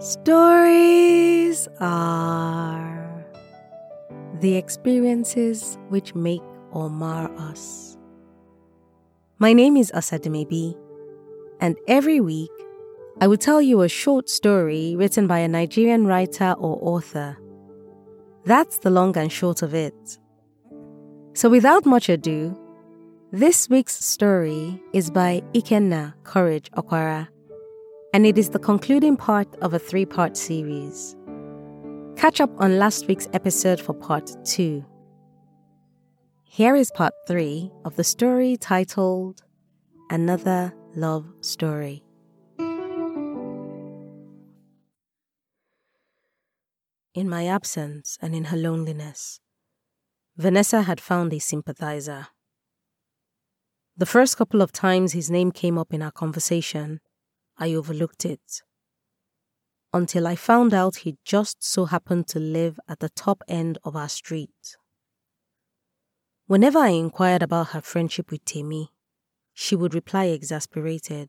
Stories are the experiences which make or mar us. My name is Osadumebi, and every week I will tell you a short story written by a Nigerian writer or author. That's the long and short of it. So, without much ado, this week's story is by Ikenna Courage Okwara and it is the concluding part of a three part series. Catch up on last week's episode for part two. Here is part three of the story titled Another Love Story. In my absence and in her loneliness, Vanessa had found a sympathizer. The first couple of times his name came up in our conversation, I overlooked it. Until I found out he just so happened to live at the top end of our street. Whenever I inquired about her friendship with Temi, she would reply exasperated.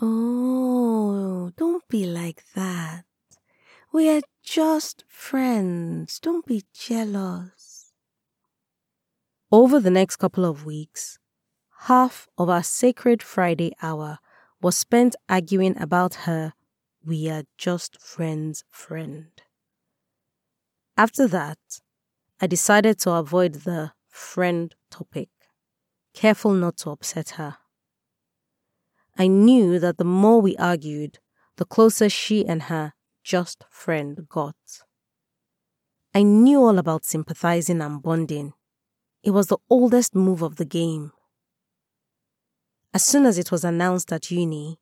Oh, don't be like that. We are just friends. Don't be jealous. Over the next couple of weeks, half of our sacred Friday hour was spent arguing about her we are just friends friend. After that, I decided to avoid the friend topic, careful not to upset her. I knew that the more we argued, the closer she and her just friend got. I knew all about sympathizing and bonding. It was the oldest move of the game. As soon as it was announced at uni,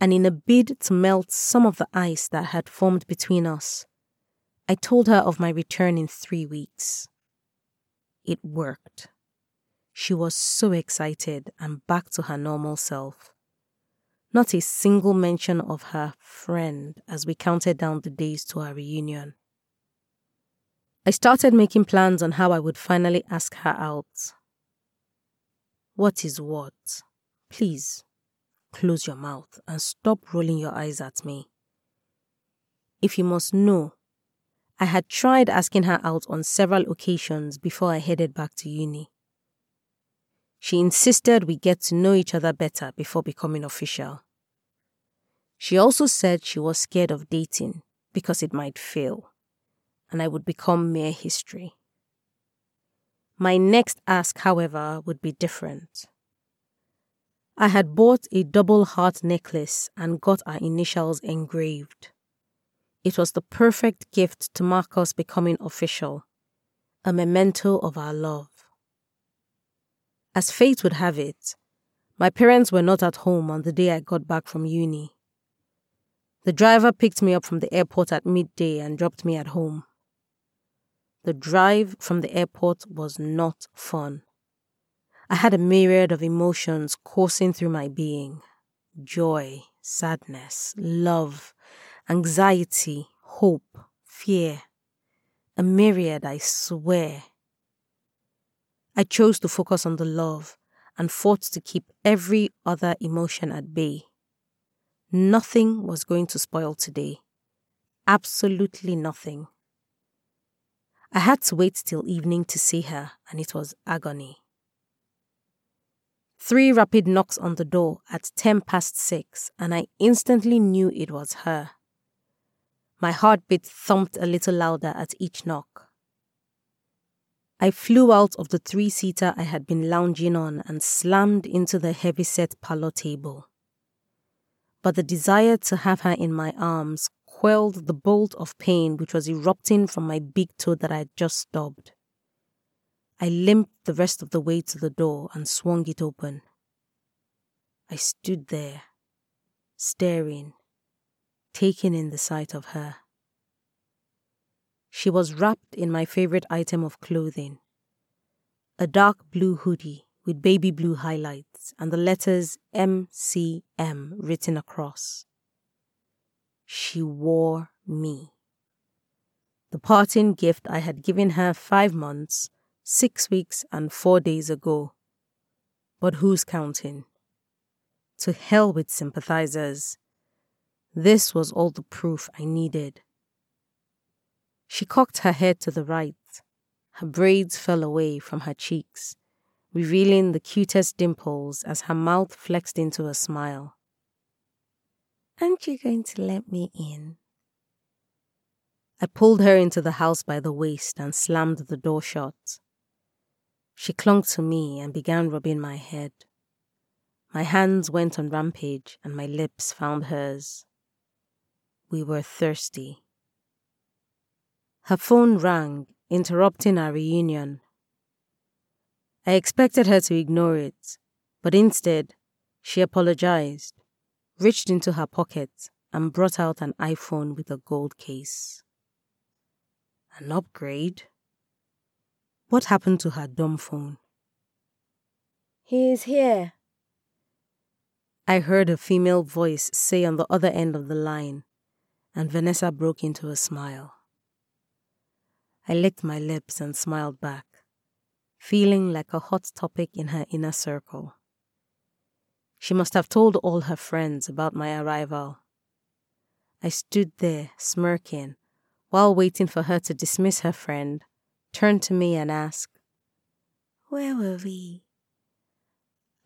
and in a bid to melt some of the ice that had formed between us, I told her of my return in three weeks. It worked. She was so excited and back to her normal self. Not a single mention of her friend as we counted down the days to our reunion. I started making plans on how I would finally ask her out. What is what? Please, close your mouth and stop rolling your eyes at me. If you must know, I had tried asking her out on several occasions before I headed back to uni. She insisted we get to know each other better before becoming official. She also said she was scared of dating because it might fail and I would become mere history. My next ask, however, would be different. I had bought a double heart necklace and got our initials engraved. It was the perfect gift to mark us becoming official, a memento of our love. As fate would have it, my parents were not at home on the day I got back from uni. The driver picked me up from the airport at midday and dropped me at home. The drive from the airport was not fun. I had a myriad of emotions coursing through my being joy, sadness, love, anxiety, hope, fear. A myriad, I swear. I chose to focus on the love and fought to keep every other emotion at bay. Nothing was going to spoil today. Absolutely nothing. I had to wait till evening to see her, and it was agony. Three rapid knocks on the door at 10 past 6, and I instantly knew it was her. My heartbeat thumped a little louder at each knock. I flew out of the three seater I had been lounging on and slammed into the heavy-set parlor table. But the desire to have her in my arms quelled the bolt of pain which was erupting from my big toe that I had just stubbed. I limped the rest of the way to the door and swung it open. I stood there, staring, taking in the sight of her. She was wrapped in my favorite item of clothing a dark blue hoodie with baby blue highlights and the letters MCM written across. She wore me. The parting gift I had given her five months six weeks and four days ago. But who's counting? To hell with sympathizers. This was all the proof I needed. She cocked her head to the right. Her braids fell away from her cheeks, revealing the cutest dimples as her mouth flexed into a smile. Aren't you going to let me in? I pulled her into the house by the waist and slammed the door shut. She clung to me and began rubbing my head. My hands went on rampage and my lips found hers. We were thirsty. Her phone rang, interrupting our reunion. I expected her to ignore it, but instead, she apologized, reached into her pocket, and brought out an iPhone with a gold case. An upgrade? What happened to her dumb phone? He is here. I heard a female voice say on the other end of the line, and Vanessa broke into a smile. I licked my lips and smiled back, feeling like a hot topic in her inner circle. She must have told all her friends about my arrival. I stood there, smirking, while waiting for her to dismiss her friend, turned to me and asked, Where were we?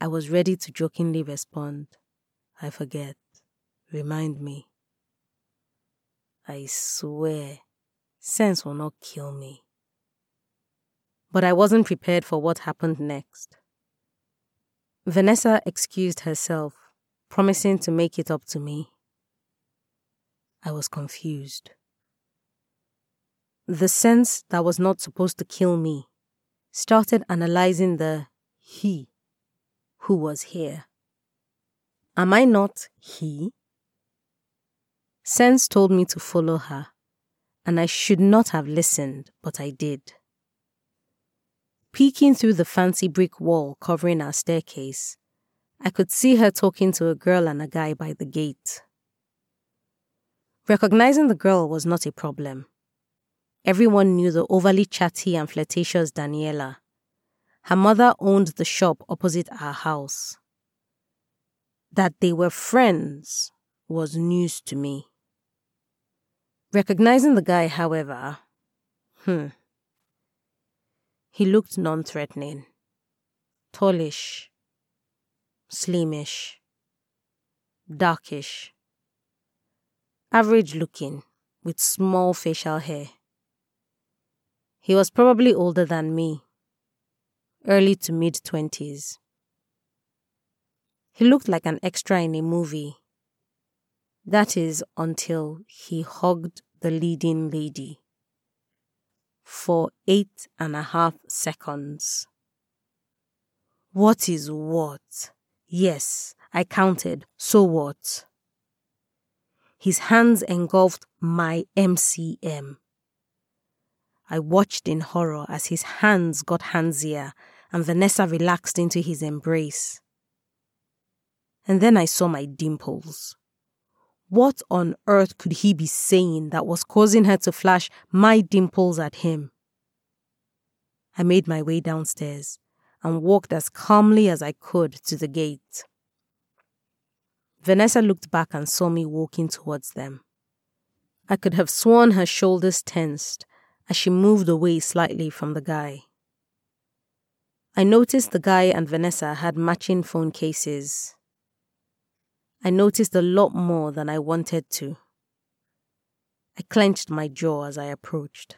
I was ready to jokingly respond, I forget. Remind me. I swear, sense will not kill me. But I wasn't prepared for what happened next. Vanessa excused herself, promising to make it up to me. I was confused. The sense that was not supposed to kill me started analyzing the he who was here. Am I not he? Sense told me to follow her, and I should not have listened, but I did. Peeking through the fancy brick wall covering our staircase, I could see her talking to a girl and a guy by the gate. Recognizing the girl was not a problem. Everyone knew the overly chatty and flirtatious Daniela. Her mother owned the shop opposite our house. That they were friends was news to me. Recognizing the guy, however, hmm, he looked non threatening, tallish, slimish, darkish, average looking, with small facial hair. He was probably older than me, early to mid 20s. He looked like an extra in a movie. That is until he hugged the leading lady for eight and a half seconds. What is what? Yes, I counted. So what? His hands engulfed my MCM. I watched in horror as his hands got handsier and Vanessa relaxed into his embrace. And then I saw my dimples. What on earth could he be saying that was causing her to flash my dimples at him? I made my way downstairs and walked as calmly as I could to the gate. Vanessa looked back and saw me walking towards them. I could have sworn her shoulders tensed as she moved away slightly from the guy. I noticed the guy and Vanessa had matching phone cases. I noticed a lot more than I wanted to. I clenched my jaw as I approached.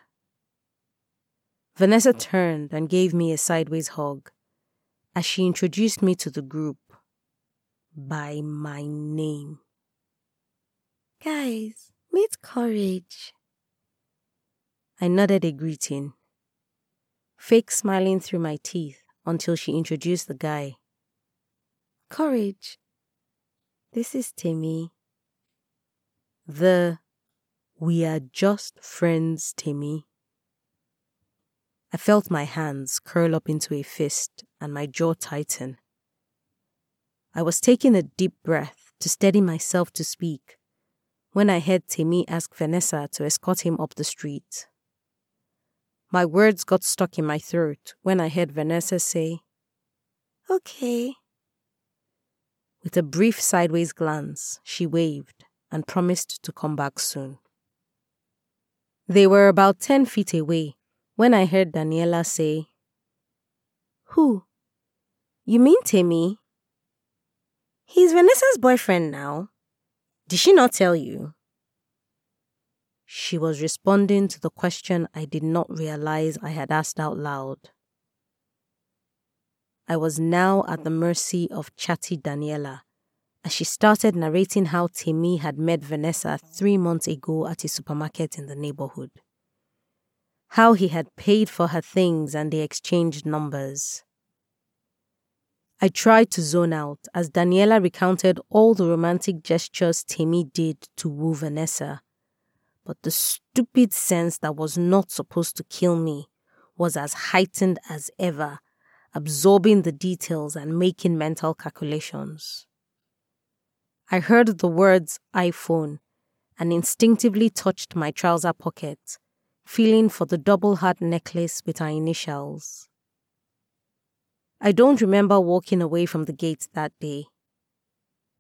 Vanessa turned and gave me a sideways hug as she introduced me to the group by my name. Guys, meet Courage. I nodded a greeting, fake smiling through my teeth until she introduced the guy. Courage. This is Timmy. The we are just friends, Timmy. I felt my hands curl up into a fist and my jaw tighten. I was taking a deep breath to steady myself to speak when I heard Timmy ask Vanessa to escort him up the street. My words got stuck in my throat when I heard Vanessa say, Okay. With a brief sideways glance, she waved, and promised to come back soon. They were about 10 feet away when I heard Daniela say, Who? You mean Timmy? He's Vanessa's boyfriend now. Did she not tell you? She was responding to the question I did not realize I had asked out loud. I was now at the mercy of chatty Daniela as she started narrating how Timmy had met Vanessa three months ago at a supermarket in the neighborhood. How he had paid for her things and they exchanged numbers. I tried to zone out as Daniela recounted all the romantic gestures Timmy did to woo Vanessa. But the stupid sense that was not supposed to kill me was as heightened as ever absorbing the details and making mental calculations. I heard the words iPhone and instinctively touched my trouser pocket, feeling for the double heart necklace with our initials. I don't remember walking away from the gate that day.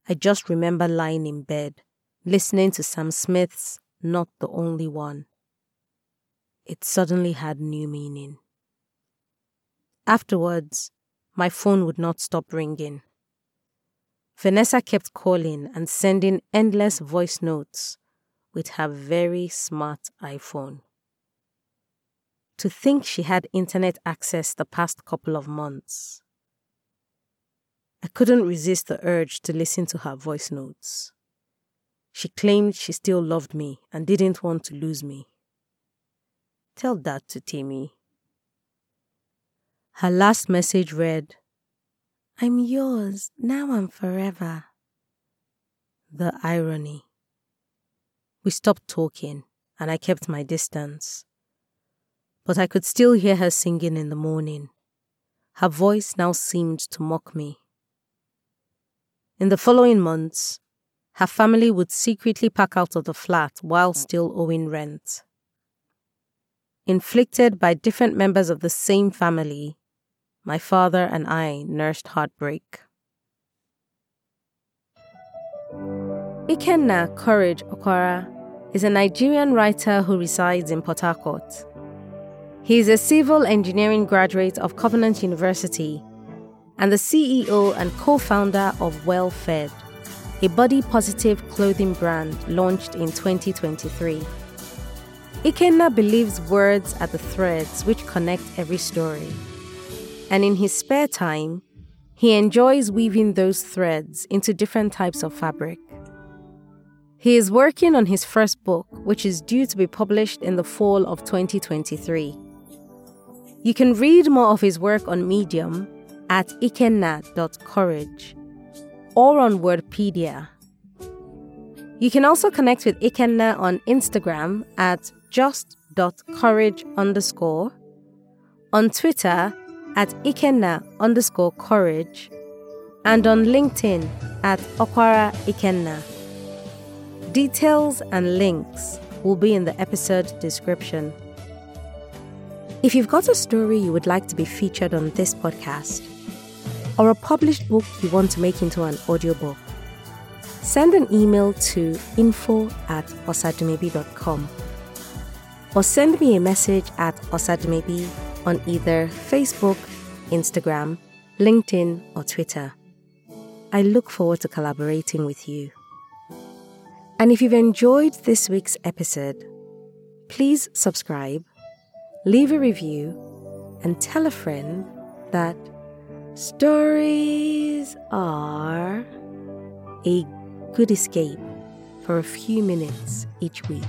I just remember lying in bed, listening to Sam Smith's Not the Only One. It suddenly had new meaning. Afterwards, my phone would not stop ringing. Vanessa kept calling and sending endless voice notes with her very smart iPhone. To think she had internet access the past couple of months. I couldn't resist the urge to listen to her voice notes. She claimed she still loved me and didn't want to lose me. Tell that to Timmy. Her last message read, I'm yours, now and forever. The irony. We stopped talking, and I kept my distance. But I could still hear her singing in the morning. Her voice now seemed to mock me. In the following months, her family would secretly pack out of the flat while mm. still owing rent. Inflicted by different members of the same family, my father and I nursed heartbreak. Ikenna Courage Okwara is a Nigerian writer who resides in Port Harcourt. He is a civil engineering graduate of Covenant University and the CEO and co founder of Well Fed, a body positive clothing brand launched in 2023. Ikenna believes words are the threads which connect every story and in his spare time, he enjoys weaving those threads into different types of fabric. He is working on his first book, which is due to be published in the fall of 2023. You can read more of his work on Medium at ikenna.courage or on Wordpedia. You can also connect with Ikenna on Instagram at just.courage underscore, on Twitter at Ikenna underscore courage and on LinkedIn at Okwara Ikenna. Details and links will be in the episode description. If you've got a story you would like to be featured on this podcast, or a published book you want to make into an audiobook, send an email to info at osadumebi.com or send me a message at osadumebi on either Facebook, Instagram, LinkedIn, or Twitter. I look forward to collaborating with you. And if you've enjoyed this week's episode, please subscribe, leave a review, and tell a friend that stories are a good escape for a few minutes each week.